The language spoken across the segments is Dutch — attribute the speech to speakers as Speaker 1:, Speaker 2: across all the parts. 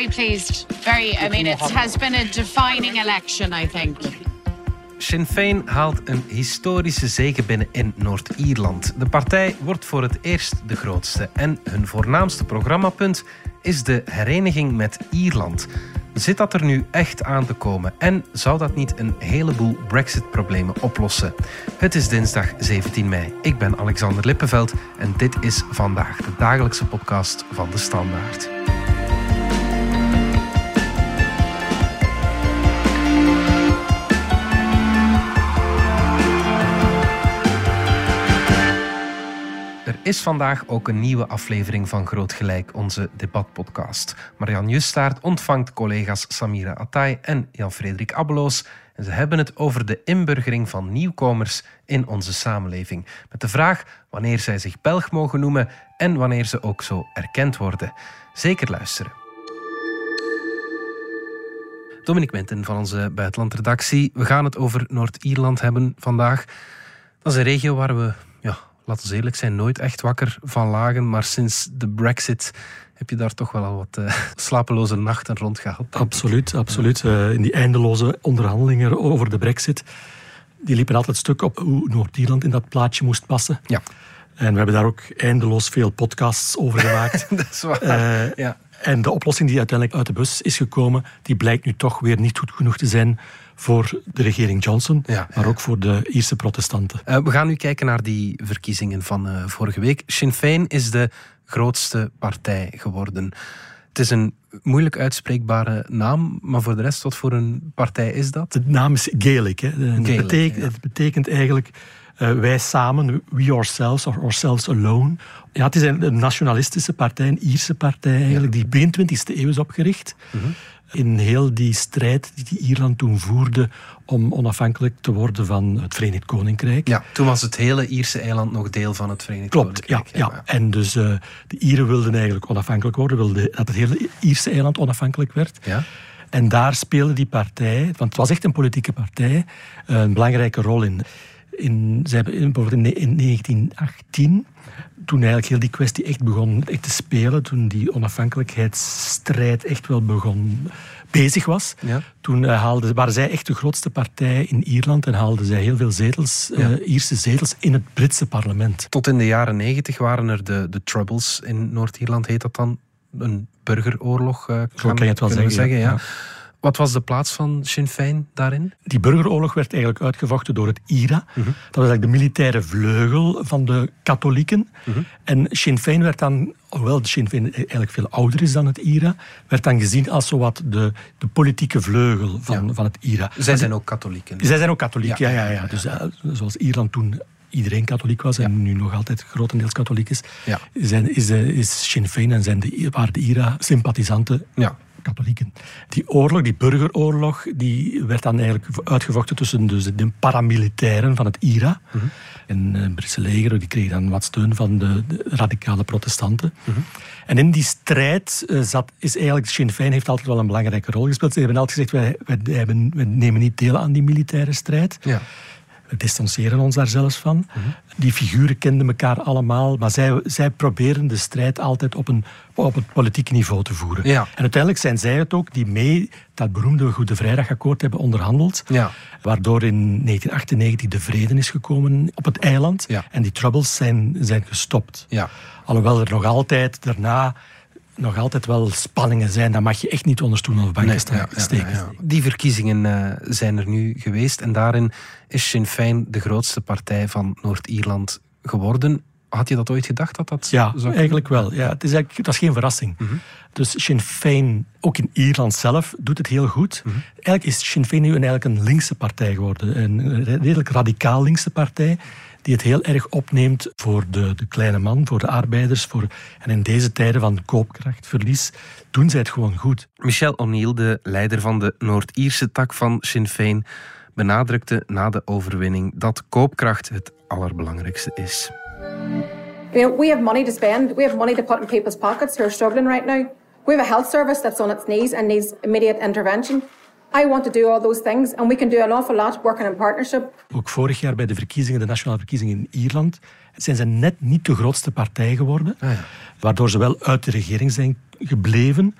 Speaker 1: very pleased. Very, I mean, it has been a defining election, I think.
Speaker 2: Sinn Féin haalt een historische zege binnen in Noord-Ierland. De partij wordt voor het eerst de grootste en hun voornaamste programmapunt is de hereniging met Ierland. Zit dat er nu echt aan te komen en zou dat niet een heleboel Brexit-problemen oplossen? Het is dinsdag 17 mei. Ik ben Alexander Lippenveld en dit is vandaag de dagelijkse podcast van de Standaard. Is vandaag ook een nieuwe aflevering van Groot Gelijk, onze debatpodcast. Marian Justaert ontvangt collega's Samira Atay en Jan-Frederik Abbeloos. En ze hebben het over de inburgering van nieuwkomers in onze samenleving. Met de vraag wanneer zij zich Belg mogen noemen en wanneer ze ook zo erkend worden. Zeker luisteren. Dominic Minten van onze buitenlandredactie. We gaan het over Noord-Ierland hebben vandaag. Dat is een regio waar we laten we eerlijk zijn, nooit echt wakker van lagen. Maar sinds de Brexit heb je daar toch wel al wat uh, slapeloze nachten rond gehad.
Speaker 3: Absoluut, absoluut. Uh, in die eindeloze onderhandelingen over de Brexit. Die liepen altijd stuk op hoe Noord-Ierland in dat plaatje moest passen.
Speaker 2: Ja.
Speaker 3: En we hebben daar ook eindeloos veel podcasts over gemaakt.
Speaker 2: dat is waar. Uh, ja.
Speaker 3: En de oplossing die uiteindelijk uit de bus is gekomen, die blijkt nu toch weer niet goed genoeg te zijn voor de regering Johnson, ja, maar ook voor de Ierse protestanten.
Speaker 2: Uh, we gaan nu kijken naar die verkiezingen van uh, vorige week. Sinn Féin is de grootste partij geworden. Het is een moeilijk uitspreekbare naam, maar voor de rest, wat voor een partij is dat?
Speaker 3: De naam is Gaelic. Hè.
Speaker 2: Gaelic
Speaker 3: het, betekent,
Speaker 2: ja.
Speaker 3: het betekent eigenlijk uh, wij samen, we ourselves or ourselves alone. Ja, het is een nationalistische partij, een Ierse partij eigenlijk, ja. die begin 20e eeuw is opgericht. -huh in heel die strijd die Ierland toen voerde om onafhankelijk te worden van het Verenigd Koninkrijk.
Speaker 2: Ja, toen was het hele Ierse eiland nog deel van het Verenigd
Speaker 3: Klopt,
Speaker 2: Koninkrijk.
Speaker 3: Ja, ja. En dus uh, de Ieren wilden eigenlijk onafhankelijk worden, wilden dat het hele Ierse eiland onafhankelijk werd.
Speaker 2: Ja.
Speaker 3: En daar speelde die partij, want het was echt een politieke partij, een belangrijke rol in. In, ze hebben bijvoorbeeld in 1918, toen eigenlijk heel die kwestie echt begon echt te spelen, toen die onafhankelijkheidsstrijd echt wel begon bezig was,
Speaker 2: ja.
Speaker 3: toen uh, haalden, waren zij echt de grootste partij in Ierland en haalden zij heel veel zetels, ja. uh, Ierse zetels in het Britse parlement.
Speaker 2: Tot in de jaren negentig waren er de, de Troubles in Noord-Ierland, heet dat dan? Een burgeroorlog, uh,
Speaker 3: kan je het wel zeggen.
Speaker 2: zeggen ja.
Speaker 3: ja.
Speaker 2: Wat was de plaats van Sinn Féin daarin?
Speaker 3: Die burgeroorlog werd eigenlijk uitgevochten door het IRA. Uh -huh. Dat was eigenlijk de militaire vleugel van de katholieken.
Speaker 2: Uh -huh.
Speaker 3: En Sinn Féin werd dan, hoewel Sinn Féin eigenlijk veel ouder is dan het IRA, werd dan gezien als zowat de, de politieke vleugel van,
Speaker 2: ja.
Speaker 3: van het IRA.
Speaker 2: Zij zijn ook katholieken.
Speaker 3: Zij zijn ook katholiek, ja. ja, ja, ja. Dus uh, zoals Ierland toen iedereen katholiek was en nu nog altijd grotendeels katholiek is,
Speaker 2: ja.
Speaker 3: zijn, is, is Sinn Féin en zijn de, waren de IRA-sympathisanten
Speaker 2: ja
Speaker 3: katholieken. Die oorlog, die burgeroorlog, die werd dan eigenlijk uitgevochten tussen dus de paramilitairen van het IRA.
Speaker 2: Uh -huh.
Speaker 3: En het Britse leger die kreeg dan wat steun van de, de radicale protestanten.
Speaker 2: Uh -huh.
Speaker 3: En in die strijd uh, zat, is eigenlijk, Sinn Féin heeft altijd wel een belangrijke rol gespeeld. Ze hebben altijd gezegd, wij, wij nemen niet deel aan die militaire strijd.
Speaker 2: Ja.
Speaker 3: We distancieren ons daar zelfs van. Die figuren kenden elkaar allemaal, maar zij, zij proberen de strijd altijd op, een, op het politieke niveau te voeren.
Speaker 2: Ja.
Speaker 3: En uiteindelijk zijn zij het ook die mee dat beroemde Goede Vrijdagakkoord hebben onderhandeld,
Speaker 2: ja.
Speaker 3: waardoor in 1998 de vrede is gekomen op het eiland
Speaker 2: ja.
Speaker 3: en die troubles zijn, zijn gestopt.
Speaker 2: Ja.
Speaker 3: Alhoewel er nog altijd daarna nog altijd wel spanningen zijn. Dat mag je echt niet onder stoel of bank
Speaker 2: nee,
Speaker 3: steken.
Speaker 2: Ja, ja, ja, Die verkiezingen uh, zijn er nu geweest en daarin is Sinn Féin de grootste partij van Noord-Ierland geworden. Had je dat ooit gedacht dat dat
Speaker 3: ja,
Speaker 2: zou
Speaker 3: eigenlijk wel. Ja, het is eigenlijk, dat is geen verrassing.
Speaker 2: Mm -hmm.
Speaker 3: Dus Sinn Féin, ook in Ierland zelf, doet het heel goed.
Speaker 2: Mm -hmm.
Speaker 3: Eigenlijk is Sinn Féin nu eigenlijk een linkse partij geworden. Een redelijk radicaal linkse partij die het heel erg opneemt voor de, de kleine man, voor de arbeiders. Voor, en in deze tijden van koopkrachtverlies doen zij het gewoon goed.
Speaker 2: Michel O'Neill, de leider van de Noord-Ierse tak van Sinn Féin, benadrukte na de overwinning dat koopkracht het allerbelangrijkste is.
Speaker 4: You know, we have money to spend. We have money to put in people's pockets who are struggling right now. We have a health service that's on its knees and needs immediate intervention. I want to do all those things and we can do an awful lot working in partnership.
Speaker 3: Ook vorig jaar bij de verkiezingen, de nationale verkiezingen in Ierland, zijn ze net niet de grootste partij geworden.
Speaker 2: Ah, ja.
Speaker 3: Waardoor ze wel uit de regering zijn gebleven.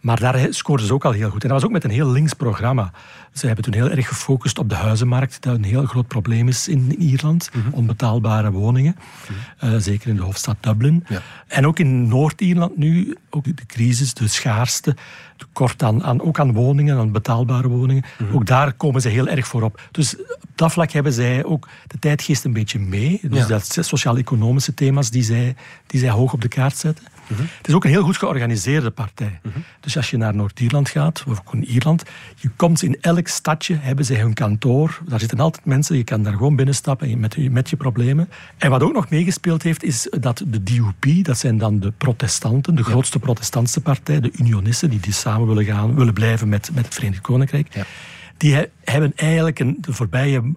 Speaker 3: Maar daar scoorden ze ook al heel goed. En dat was ook met een heel links programma. Ze hebben toen heel erg gefocust op de huizenmarkt, dat een heel groot probleem is in Ierland. Onbetaalbare woningen. Eh, zeker in de hoofdstad Dublin.
Speaker 2: Ja.
Speaker 3: En ook in Noord-Ierland nu, ook de crisis, de schaarste, tekort aan, aan, ook aan woningen, aan betaalbare woningen. Ook daar komen ze heel erg voor op. Dus dat vlak hebben zij ook de tijdgeest een beetje mee. Dus
Speaker 2: Ja.
Speaker 3: dat zijn sociaal-economische thema's die zij, die zij hoog op de kaart zetten. Het is ook een heel goed georganiseerde partij. Dus als je naar Noord-Ierland gaat, of ook in Ierland, je komt in elk stadje, hebben zij hun kantoor. Daar zitten altijd mensen, je kan daar gewoon binnenstappen en met, je- met je problemen. En wat ook nog meegespeeld heeft, is dat de DUP, dat zijn dan de protestanten, de grootste protestantse partij, de unionisten, die, die samen willen gaan, willen blijven met, met het Verenigd Koninkrijk.
Speaker 2: Ja.
Speaker 3: Die he- hebben eigenlijk in de voorbije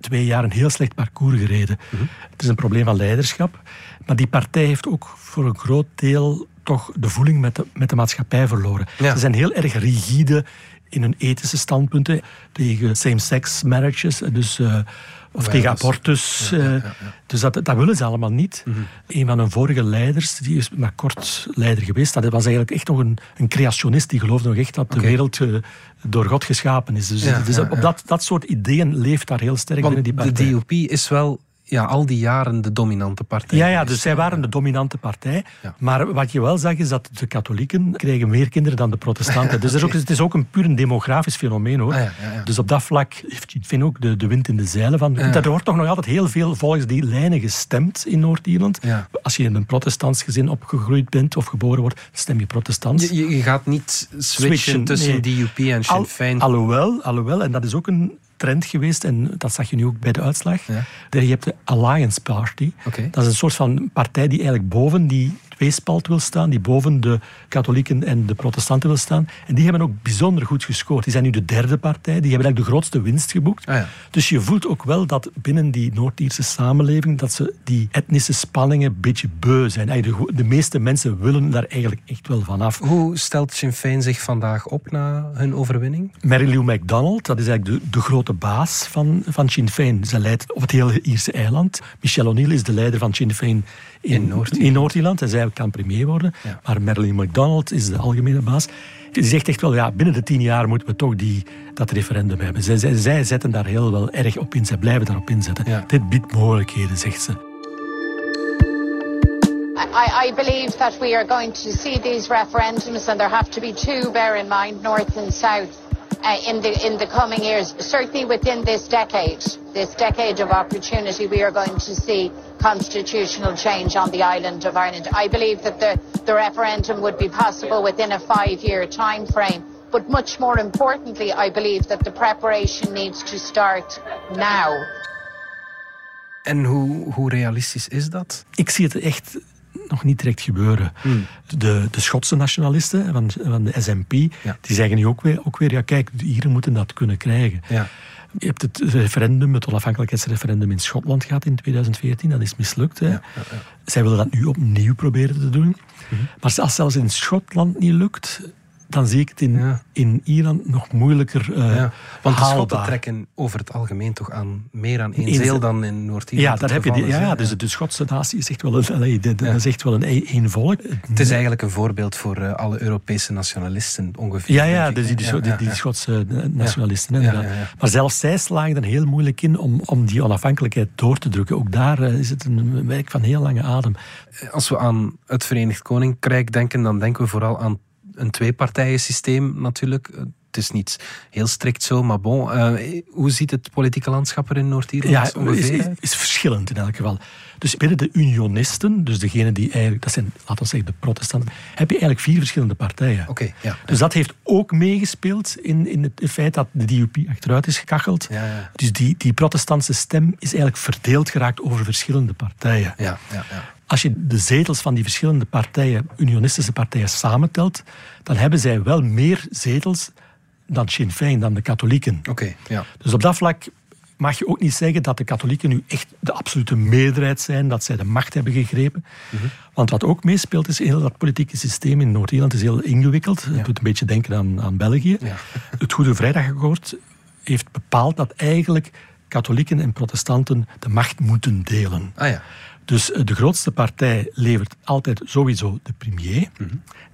Speaker 3: twee jaar een heel slecht parcours gereden. Het is een probleem van leiderschap. Maar die partij heeft ook voor een groot deel toch de voeling met de, met de maatschappij verloren.
Speaker 2: Ja.
Speaker 3: Ze zijn heel erg rigide in hun ethische standpunten tegen same-sex marriages, dus, eh, of
Speaker 2: Ja,
Speaker 3: tegen abortus. eh, Dus dat, dat willen ze allemaal niet.
Speaker 2: Mhm.
Speaker 3: Een van hun vorige leiders, die is maar kort leider geweest, dat was eigenlijk echt nog een, een creationist. Die geloofde nog echt dat de wereld eh, door God geschapen is. Dus, dus op. Dat, dat soort ideeën leeft daar heel sterk binnen die
Speaker 2: de
Speaker 3: partij.
Speaker 2: DUP is wel ja, al die jaren de dominante partij.
Speaker 3: Ja, ja, dus zij waren de dominante partij.
Speaker 2: Ja.
Speaker 3: Maar wat je wel zag is dat de katholieken krijgen meer kinderen dan de protestanten. Dus is ook, het is ook een puur een demografisch fenomeen hoor.
Speaker 2: Ah, ja, ja, ja.
Speaker 3: Dus op dat vlak heeft Féin ook de, de wind in de zeilen van. Er wordt toch nog altijd heel veel volgens die lijnen gestemd in Noord-Ierland. Als je in een protestants gezin opgegroeid bent of geboren wordt, stem je protestants.
Speaker 2: Je, gaat niet switchen,
Speaker 3: Switchen,
Speaker 2: tussen
Speaker 3: nee.
Speaker 2: DUP en Sinn
Speaker 3: Al-
Speaker 2: Féin.
Speaker 3: alhoewel, alhoewel, en dat is ook een trend geweest, en dat zag je nu ook bij de uitslag.
Speaker 2: Ja.
Speaker 3: Je hebt de Alliance Party. Dat is een soort van partij die eigenlijk boven die tweespalt wil staan, die boven de katholieken en de protestanten wil staan. En die hebben ook bijzonder goed gescoord. Die zijn nu de derde partij, die hebben eigenlijk de grootste winst geboekt.
Speaker 2: Ah, ja.
Speaker 3: Dus je voelt ook wel dat binnen die Noord-Ierse samenleving dat ze die etnische spanningen een beetje beu zijn. Eigenlijk De, de meeste mensen willen daar eigenlijk echt wel vanaf.
Speaker 2: Hoe stelt Sinn Féin zich vandaag op na hun overwinning?
Speaker 3: Mary Lou MacDonald, dat is eigenlijk de, de grote baas van, van Sinn Féin. Ze leidt op het hele Ierse eiland. Michelle O'Neill is de leider van Sinn Féin in,
Speaker 2: In Noord-Ierland.
Speaker 3: Noord-Ierland. en zij kan premier worden.
Speaker 2: Ja.
Speaker 3: Maar Marilyn MacDonald is de algemene baas. Die zegt echt wel, ja, binnen de tien jaar moeten we toch die, dat referendum hebben. Zij, zij, zij zetten daar heel wel erg op in. Zij blijven daarop inzetten.
Speaker 2: Ja.
Speaker 3: Dit biedt mogelijkheden, zegt ze.
Speaker 5: I, I believe that we are going to see these referendums, and there have to be two, bear in mind, North and South, uh, in, the, in the coming years. Certainly within this decade, this decade of opportunity, we are going to see constitutional change on the island of Ireland. I believe that the, the referendum would be possible within a five-year time frame. But much more importantly, I believe that the preparation needs to start now.
Speaker 2: En hoe, hoe realistisch is dat?
Speaker 3: Ik zie het echt nog niet direct gebeuren. De, de Schotse nationalisten van, van de SNP,
Speaker 2: Ja.
Speaker 3: die zeggen nu ook weer, ook weer, ja kijk, de Ieren moeten dat kunnen krijgen.
Speaker 2: Ja.
Speaker 3: Je hebt het referendum, het onafhankelijkheidsreferendum in Schotland gehad in 2014. Dat is mislukt. Hè. Zij willen dat nu opnieuw proberen te doen.
Speaker 2: Mhm.
Speaker 3: Maar als zelfs in Schotland niet lukt, dan zie ik het in,
Speaker 2: Ja.
Speaker 3: in Ierland nog moeilijker eh
Speaker 2: Ja. Want de Schotten trekken over het algemeen toch aan meer aan één zeel dan in Noord-Ierland.
Speaker 3: Ja, daar heb je die, ja, dus de Schotse natie is echt wel een, dat is echt wel een e- één volk.
Speaker 2: Het is eigenlijk een voorbeeld voor eh, alle Europese nationalisten ongeveer.
Speaker 3: Ja, ja, dus die, die. Schotse nationalisten. inderdaad. Maar zelfs zij slagen er heel moeilijk in om, om die onafhankelijkheid door te drukken. Ook daar eh, is het een werk van heel lange adem.
Speaker 2: Als we aan het Verenigd Koninkrijk denken, dan denken we vooral aan een tweepartijensysteem natuurlijk. Is niet heel strikt zo, maar bon. eh, hoe ziet het politieke landschap er in Noord-Ierland
Speaker 3: Ja,
Speaker 2: ongeveer
Speaker 3: is verschillend in elk geval. Dus binnen de unionisten, dus degene die eigenlijk, dat zijn, laten we zeggen, de protestanten, heb je eigenlijk vier verschillende partijen.
Speaker 2: Oké, ja.
Speaker 3: Dus dat heeft ook meegespeeld in, in het feit dat de DUP achteruit is gekacheld.
Speaker 2: Ja, ja.
Speaker 3: Dus die, die protestantse stem is eigenlijk verdeeld geraakt over verschillende partijen.
Speaker 2: Ja, ja, ja.
Speaker 3: Als je de zetels van die verschillende partijen, unionistische partijen, samentelt, dan hebben zij wel meer zetels dan Sinn Féin, dan de katholieken.
Speaker 2: Oké, ja.
Speaker 3: Dus op dat vlak mag je ook niet zeggen dat de katholieken nu echt de absolute meerderheid zijn, dat zij de macht hebben gegrepen. Want wat ook meespeelt is, heel dat politieke systeem in Noord-Ierland is heel ingewikkeld. Het doet een beetje denken aan, aan België.
Speaker 2: Ja.
Speaker 3: Het Goede Vrijdagakkoord heeft bepaald dat eigenlijk katholieken en protestanten de macht moeten delen.
Speaker 2: Ah ja.
Speaker 3: Dus de grootste partij levert altijd sowieso de premier.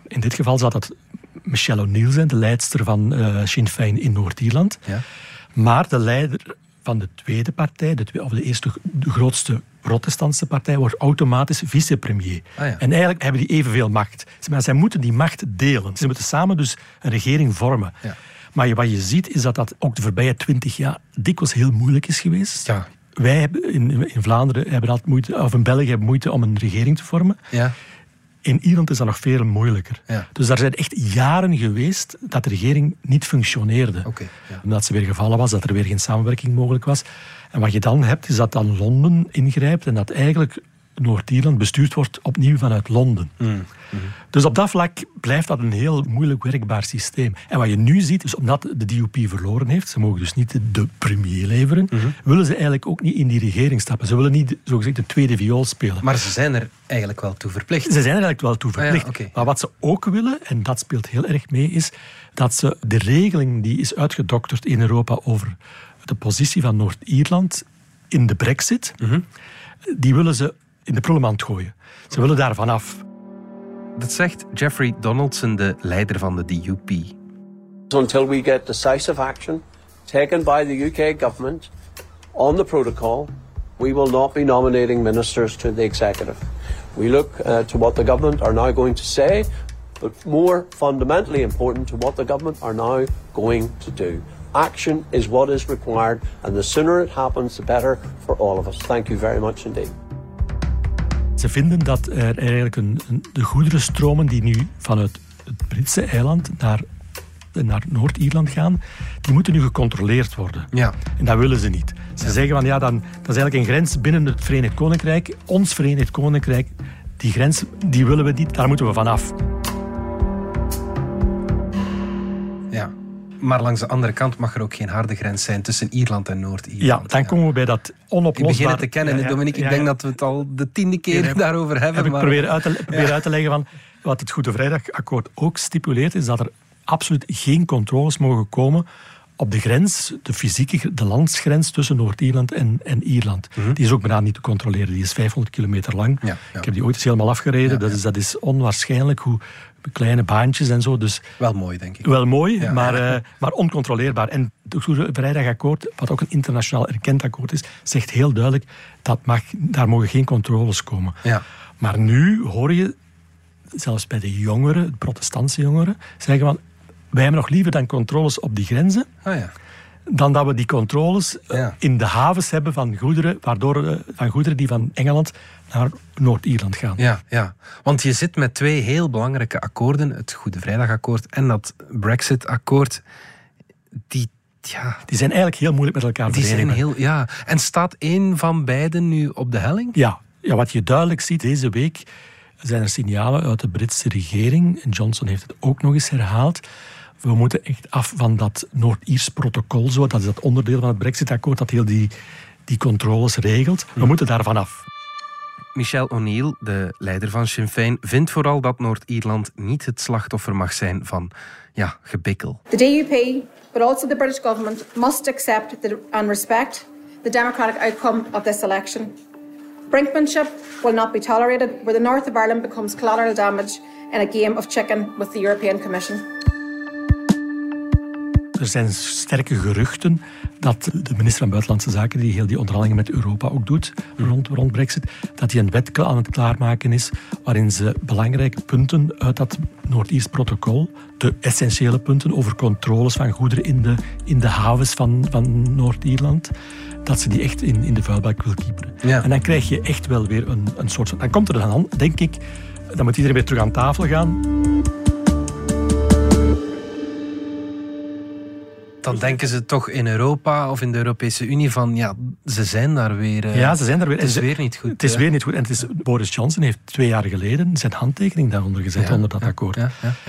Speaker 3: In dit geval zal dat Michelle O'Neill zijn, de leidster van uh, Sinn Féin in Noord-Ierland. Ja. Maar de leider van de tweede partij, de, of de eerste de grootste protestantse partij, wordt automatisch vicepremier. Ah, ja. En eigenlijk hebben die evenveel macht. Maar zij moeten die macht delen. Ze moeten samen dus een regering vormen. Ja. Maar wat je ziet is dat dat ook de voorbije twintig jaar dikwijls heel moeilijk is geweest. Ja. Wij hebben in, in Vlaanderen hebben altijd moeite, of in België hebben moeite om een regering te vormen. Ja. In Ierland is dat nog veel moeilijker. Ja. Dus daar zijn echt jaren geweest dat de regering niet functioneerde. Okay, ja. Omdat ze weer gevallen was, dat er weer geen samenwerking mogelijk was. En wat je dan hebt, is dat dan Londen ingrijpt en dat eigenlijk Noord-Ierland bestuurd wordt opnieuw vanuit Londen. Mm. Dus op dat vlak blijft dat een heel moeilijk werkbaar systeem. En wat je nu ziet, is omdat de DUP verloren heeft, ze mogen dus niet de premier leveren, mhm. willen ze eigenlijk ook niet in die regering stappen. Ze willen niet, zogezegd, de tweede viool spelen.
Speaker 2: Maar ze zijn er eigenlijk wel toe verplicht.
Speaker 3: Ze zijn er eigenlijk wel toe ah verplicht. Maar wat ze ook willen, en dat speelt heel erg mee, is dat ze de regeling die is uitgedokterd in Europa over de positie van Noord-Ierland in de brexit, mhm. die willen ze in de prullenmand gooien. Ze willen daar vanaf.
Speaker 2: Dat zegt Jeffrey Donaldson, de leider van de DUP.
Speaker 6: Until we get decisive action taken by the UK government on the protocol, we will not be nominating ministers to the executive. We look uh, to what the government are now going to say, but more fundamentally important to what the government are now going to do. Action is what is required, and the sooner it happens, the better for all of us. Thank you very much indeed.
Speaker 3: Ze vinden dat er eigenlijk een, een, de goederenstromen die nu vanuit het Britse eiland naar, naar Noord-Ierland gaan, die moeten nu gecontroleerd worden. Ja. En dat willen ze niet. Ze zeggen van ja, dan, dat is eigenlijk een grens binnen het Verenigd Koninkrijk. Ons Verenigd Koninkrijk, die grens, die willen we niet, daar moeten we vanaf.
Speaker 2: Maar langs de andere kant mag er ook geen harde grens zijn tussen Ierland en Noord-Ierland.
Speaker 3: Ja, dan komen we bij dat onoplosbaar...
Speaker 2: We beginnen te kennen, ja, Dominique. Ik denk dat we het al de tiende keer daarover hebben.
Speaker 3: Heb
Speaker 2: maar...
Speaker 3: ik probeer uit te, probeer uit te leggen van... Wat het Goede Vrijdagakkoord ook stipuleert, is dat er absoluut geen controles mogen komen op de grens, de fysieke de landsgrens tussen Noord-Ierland en, en Ierland. Mhm. Die is ook bijna niet te controleren. Die is 500 kilometer lang. Ik heb die ooit eens helemaal afgereden. dat, is, dat is onwaarschijnlijk hoe, kleine baantjes en zo. Dus
Speaker 2: wel mooi, denk ik.
Speaker 3: Wel mooi, maar, uh, maar oncontroleerbaar. En het Vrijdagakkoord, wat ook een internationaal erkend akkoord is, zegt heel duidelijk dat mag, daar mogen geen controles komen. Ja. Maar nu hoor je, zelfs bij de jongeren, de protestantse jongeren, zeggen van wij hebben nog liever dan controles op die grenzen. Oh ja dan dat we die controles eh, in de havens hebben van goederen, waardoor, uh, van goederen die van Engeland naar Noord-Ierland gaan.
Speaker 2: Ja, ja, want je zit met twee heel belangrijke akkoorden, het Goede Vrijdagakkoord en dat Brexit-akkoord, die ja.
Speaker 3: Die zijn eigenlijk heel moeilijk met elkaar
Speaker 2: die zijn heel, ja. En staat één van beiden nu op de helling?
Speaker 3: Ja. ja, wat je duidelijk ziet deze week zijn er signalen uit de Britse regering. Johnson heeft het ook nog eens herhaald we moeten echt af van dat Noord-Iers protocol, zo, dat is dat onderdeel van het Brexit-akkoord dat heel die, die controles regelt. We hm. moeten daarvan af.
Speaker 2: Michelle O'Neill, de leider van Sinn Féin, vindt vooral dat Noord-Ierland niet het slachtoffer mag zijn van ja, gebikkel.
Speaker 4: The DUP, but also the British government, must accept the, and respect the democratic outcome of this election. Brinkmanship will not be tolerated where the north of Ireland becomes collateral damage in a game of chicken with the European Commission.
Speaker 3: Er zijn sterke geruchten dat de minister van Buitenlandse Zaken, die heel die onderhandelingen met Europa ook doet rond, rond Brexit, dat hij een wet aan het klaarmaken is waarin ze belangrijke punten uit dat Noord-Iers protocol, de essentiële punten over controles van goederen in de, in de havens van, van Noord-Ierland, dat ze die echt in, in de vuilbak wil kieperen. En dan krijg je echt wel weer een, een soort van... Dan komt er dan, denk ik, dan moet iedereen weer terug aan tafel gaan.
Speaker 2: Dan denken ze toch in Europa of in de Europese Unie van ja, ze zijn daar weer.
Speaker 3: Eh, ja, ze zijn daar weer.
Speaker 2: Het is weer niet goed.
Speaker 3: Het is weer niet goed. En het is, Boris Johnson heeft twee jaar geleden zijn handtekening daaronder gezet, onder dat akkoord.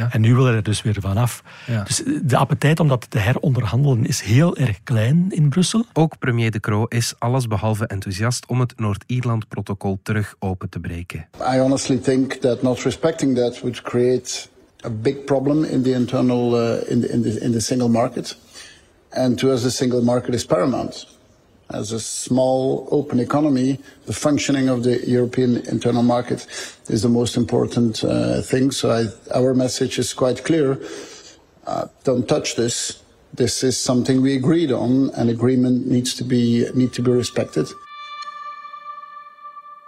Speaker 3: En nu wil hij er dus weer vanaf. Dus de appetijt om dat te heronderhandelen is heel erg klein in Brussel.
Speaker 2: Ook premier De Croo is allesbehalve enthousiast om het Noord-Ierland-protocol terug open te breken.
Speaker 7: I honestly think that not respecting that would create a big problem in the internal uh, in the, in the in the single market. And to us, the single market is paramount. as a small open economy, the functioning of the European internal market is the most important uh, thing. So I, our message is quite clear. Uh, don't touch this. This is something we agreed on, and agreement needs to be need to be respected.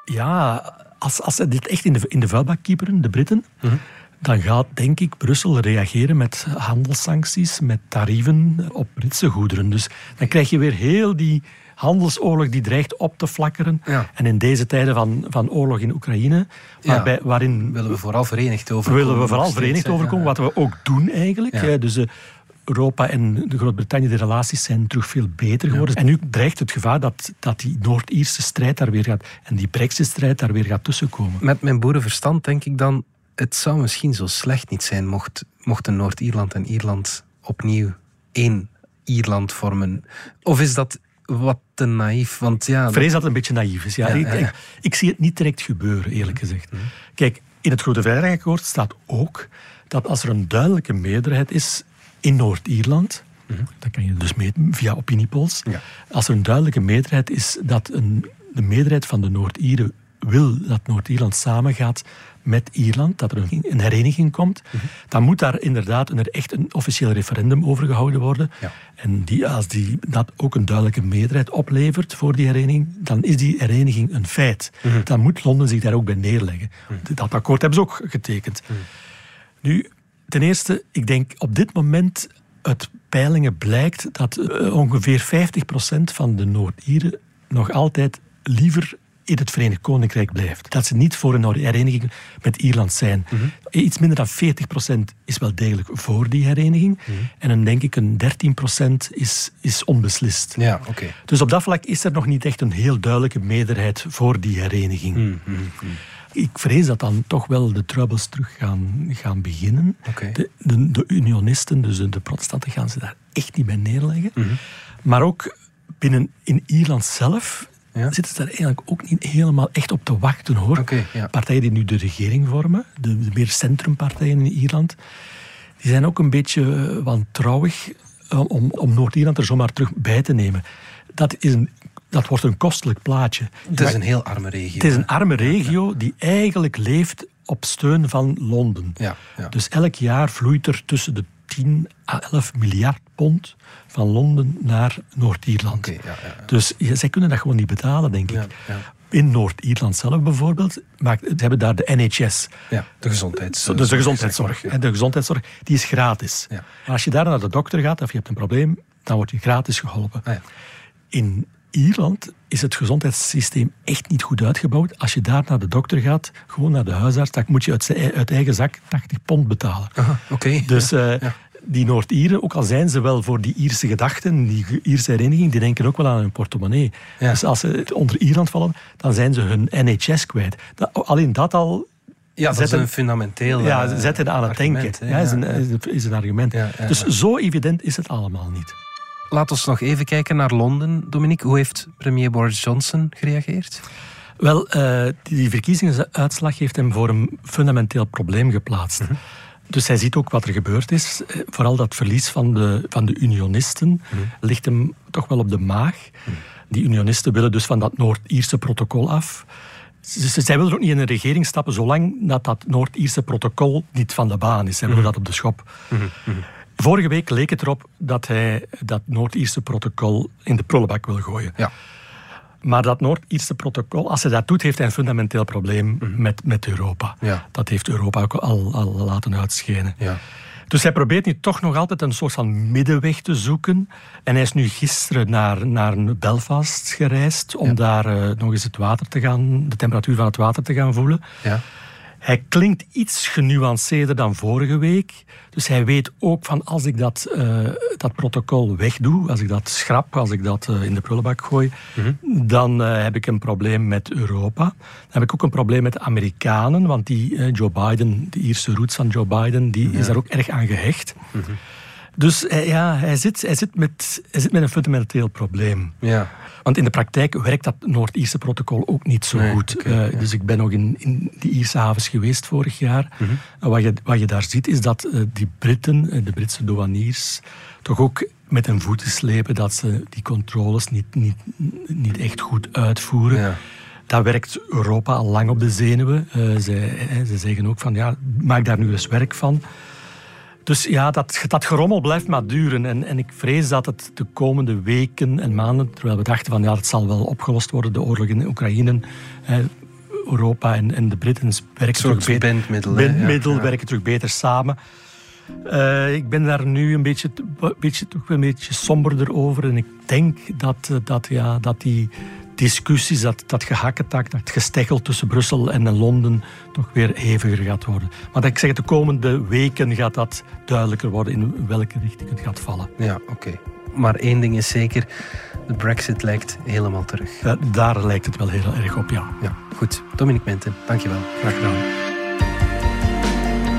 Speaker 3: Ja, als, als ze dit echt in de, in de vuilbak kieperen, de Britten, dan gaat, denk ik, Brussel reageren met handelssancties, met tarieven op Britse goederen. Dus dan krijg je weer heel die handelsoorlog die dreigt op te flakkeren.
Speaker 2: Ja.
Speaker 3: En in deze tijden van, van oorlog in Oekraïne, waarbij, waarin
Speaker 2: willen we vooral verenigd overkomen.
Speaker 3: willen we vooral verenigd overkomen,
Speaker 2: Ja,
Speaker 3: wat we ook doen eigenlijk. Dus eh, Europa en Groot-Brittannië, de relaties zijn terug veel beter geworden. En nu dreigt het gevaar dat, dat die Noord-Ierse strijd daar weer gaat en die Brexit-strijd daar weer gaat tussenkomen.
Speaker 2: Met mijn boerenverstand denk ik dan, het zou misschien zo slecht niet zijn mocht, mochten Noord-Ierland en Ierland opnieuw één Ierland vormen. Of is dat wat te naïef? Want ja,
Speaker 3: vrees dat het een beetje naïef is. Ja.
Speaker 2: Ja,
Speaker 3: ik,
Speaker 2: ja,
Speaker 3: ik- ik zie het niet direct gebeuren, eerlijk gezegd. Kijk, in het Grote Veiligheidakkoord staat ook dat als er een duidelijke meerderheid is in Noord-Ierland, dat kan je dus meten via opiniepolls,
Speaker 2: Ja.
Speaker 3: als er een duidelijke meerderheid is dat een, de meerderheid van de Noord-Ieren wil dat Noord-Ierland samengaat met Ierland, dat er een, hereniging komt, dan moet daar inderdaad een, echt een officieel referendum over gehouden worden.
Speaker 2: Ja.
Speaker 3: En die, als die, dat ook een duidelijke meerderheid oplevert voor die hereniging, dan is die hereniging een feit. Dan moet Londen zich daar ook bij neerleggen. Dat akkoord hebben ze ook getekend. Nu, ten eerste, ik denk op dit moment uit peilingen blijkt dat eh, ongeveer 50% van de Noord-Ieren nog altijd liever in het Verenigd Koninkrijk blijft. Dat ze niet voor een hereniging met Ierland zijn. Iets minder dan 40% is wel degelijk voor die hereniging. En dan denk ik een 13% is, is onbeslist.
Speaker 2: ja oké.
Speaker 3: Dus op dat vlak is er nog niet echt een heel duidelijke meerderheid voor die hereniging.
Speaker 2: Hmm,
Speaker 3: Ik vrees dat dan toch wel de troubles terug gaan, gaan beginnen. De, de, de unionisten, dus de, de protestanten, gaan ze daar echt niet bij neerleggen.
Speaker 2: Mhm.
Speaker 3: Maar ook binnen in Ierland zelf
Speaker 2: Ja.
Speaker 3: zitten ze daar eigenlijk ook niet helemaal echt op te wachten hoor.
Speaker 2: Ja.
Speaker 3: Partijen die nu de regering vormen, de, de meer centrumpartijen in Ierland, die zijn ook een beetje eh, wantrouwig eh, om, om Noord-Ierland er zomaar terug bij te nemen. Dat, is een, dat wordt een kostelijk plaatje.
Speaker 2: Het is een heel arme regio.
Speaker 3: Het is een arme regio die eigenlijk leeft op steun van Londen.
Speaker 2: Ja, ja.
Speaker 3: Dus elk jaar vloeit er tussen de 10 à 11 miljard pond van Londen naar Noord-Ierland.
Speaker 2: Ja, ja.
Speaker 3: Dus ja, zij kunnen dat gewoon niet betalen, denk ik. In Noord-Ierland zelf bijvoorbeeld, maakt, ze hebben daar de NHS.
Speaker 2: Ja, de gezondheids...
Speaker 3: Dus de gezondheidszorg. En de gezondheidszorg die is gratis.
Speaker 2: Ja.
Speaker 3: Maar als je daar naar de dokter gaat of je hebt een probleem, dan word je gratis geholpen.
Speaker 2: Ah, ja.
Speaker 3: In Ierland is het gezondheidssysteem echt niet goed uitgebouwd. Als je daar naar de dokter gaat, gewoon naar de huisarts, dan moet je uit, zijn- uit eigen zak 80 pond betalen.
Speaker 2: Aha, oké.
Speaker 3: Dus eh,
Speaker 2: Ja.
Speaker 3: Die Noord-Ieren, ook al zijn ze wel voor die Ierse gedachten, die Ierse hereniging, die denken ook wel aan hun portemonnee.
Speaker 2: Ja.
Speaker 3: Dus als ze onder Ierland vallen, dan zijn ze hun NHS kwijt. Dat, alleen dat al
Speaker 2: Ja, dat is een fundamenteel
Speaker 3: ja,
Speaker 2: eh,
Speaker 3: zetten aan het denken.
Speaker 2: hè.
Speaker 3: Ja, is, een, is een- argument.
Speaker 2: Ja, ja,
Speaker 3: dus zo evident is het allemaal niet.
Speaker 2: Laat ons nog even kijken naar Londen, Dominique. Hoe heeft premier Boris Johnson gereageerd?
Speaker 3: Wel, eh, die verkiezingsuitslag heeft hem voor een fundamenteel probleem geplaatst. Dus hij ziet ook wat er gebeurd is. Eh, Vooral dat verlies van de, van de unionisten ligt hem toch wel op de maag. Die unionisten willen dus van dat Noord-Ierse protocol af. Ze- ze- zij willen ook niet in een regering stappen zolang dat, dat Noord-Ierse protocol niet van de baan is. Zij willen dat op de schop. Vorige week leek het erop dat hij dat Noord-Ierse protocol in de prullenbak wil gooien.
Speaker 2: Ja.
Speaker 3: Maar dat Noord-Ierse protocol, als hij dat doet, heeft hij een fundamenteel probleem met, met Europa.
Speaker 2: Ja.
Speaker 3: Dat heeft Europa ook al, al laten uitschijnen.
Speaker 2: Ja.
Speaker 3: Dus hij probeert nu toch nog altijd een soort van middenweg te zoeken. En hij is nu gisteren naar, naar Belfast gereisd om daar eh, nog eens het water te gaan, de temperatuur van het water te gaan voelen.
Speaker 2: Ja.
Speaker 3: Hij klinkt iets genuanceerder dan vorige week. Dus hij weet ook van als ik dat, eh, dat protocol wegdoe, als ik dat schrap, als ik dat eh, in de prullenbak gooi, dan eh, heb ik een probleem met Europa. Dan heb ik ook een probleem met de Amerikanen, want die Joe Biden, de Ierse roots van Joe Biden, die is daar ook erg aan gehecht. Dus ja, hij zit, hij, zit met, hij zit met een fundamenteel probleem.
Speaker 2: Ja.
Speaker 3: Want in de praktijk werkt dat Noord-Ierse protocol ook niet zo goed. Okay, uh, Dus ik ben nog in, in die Ierse havens geweest vorig jaar. Mm -hmm. En wat je, wat je daar ziet is dat uh, die Britten, uh, de Britse douaniers, toch ook met hun voeten slepen dat ze die controles niet, niet, niet echt goed uitvoeren. Ja. Dat werkt Europa al lang op de zenuwen. ze, ze zeggen ook van, ja, maak daar nu eens werk van. Dus ja, dat, dat gerommel blijft maar duren. En, en ik vrees dat het de komende weken en maanden, terwijl we dachten van ja, het zal wel opgelost worden, de oorlog in Oekraïne, eh, Europa en, en de Britten werken terug beter,
Speaker 2: bandmiddel,
Speaker 3: bandmiddel ja, ja. werken terug beter samen. Uh, ik ben daar nu een beetje, beetje, toch een beetje somberder over. En ik denk dat, dat, ja, dat die discussies, dat, dat gehakketak, dat gesteggel tussen Brussel en Londen toch weer heviger gaat worden. Maar ik zeg, de komende weken gaat dat duidelijker worden in welke richting het gaat vallen.
Speaker 2: Ja, oké. Okay. Maar één ding is zeker, de brexit lijkt helemaal terug.
Speaker 3: Ja, daar lijkt het wel heel erg op, ja.
Speaker 2: ja goed. Dominique Menten, dankjewel.
Speaker 3: Graag gedaan.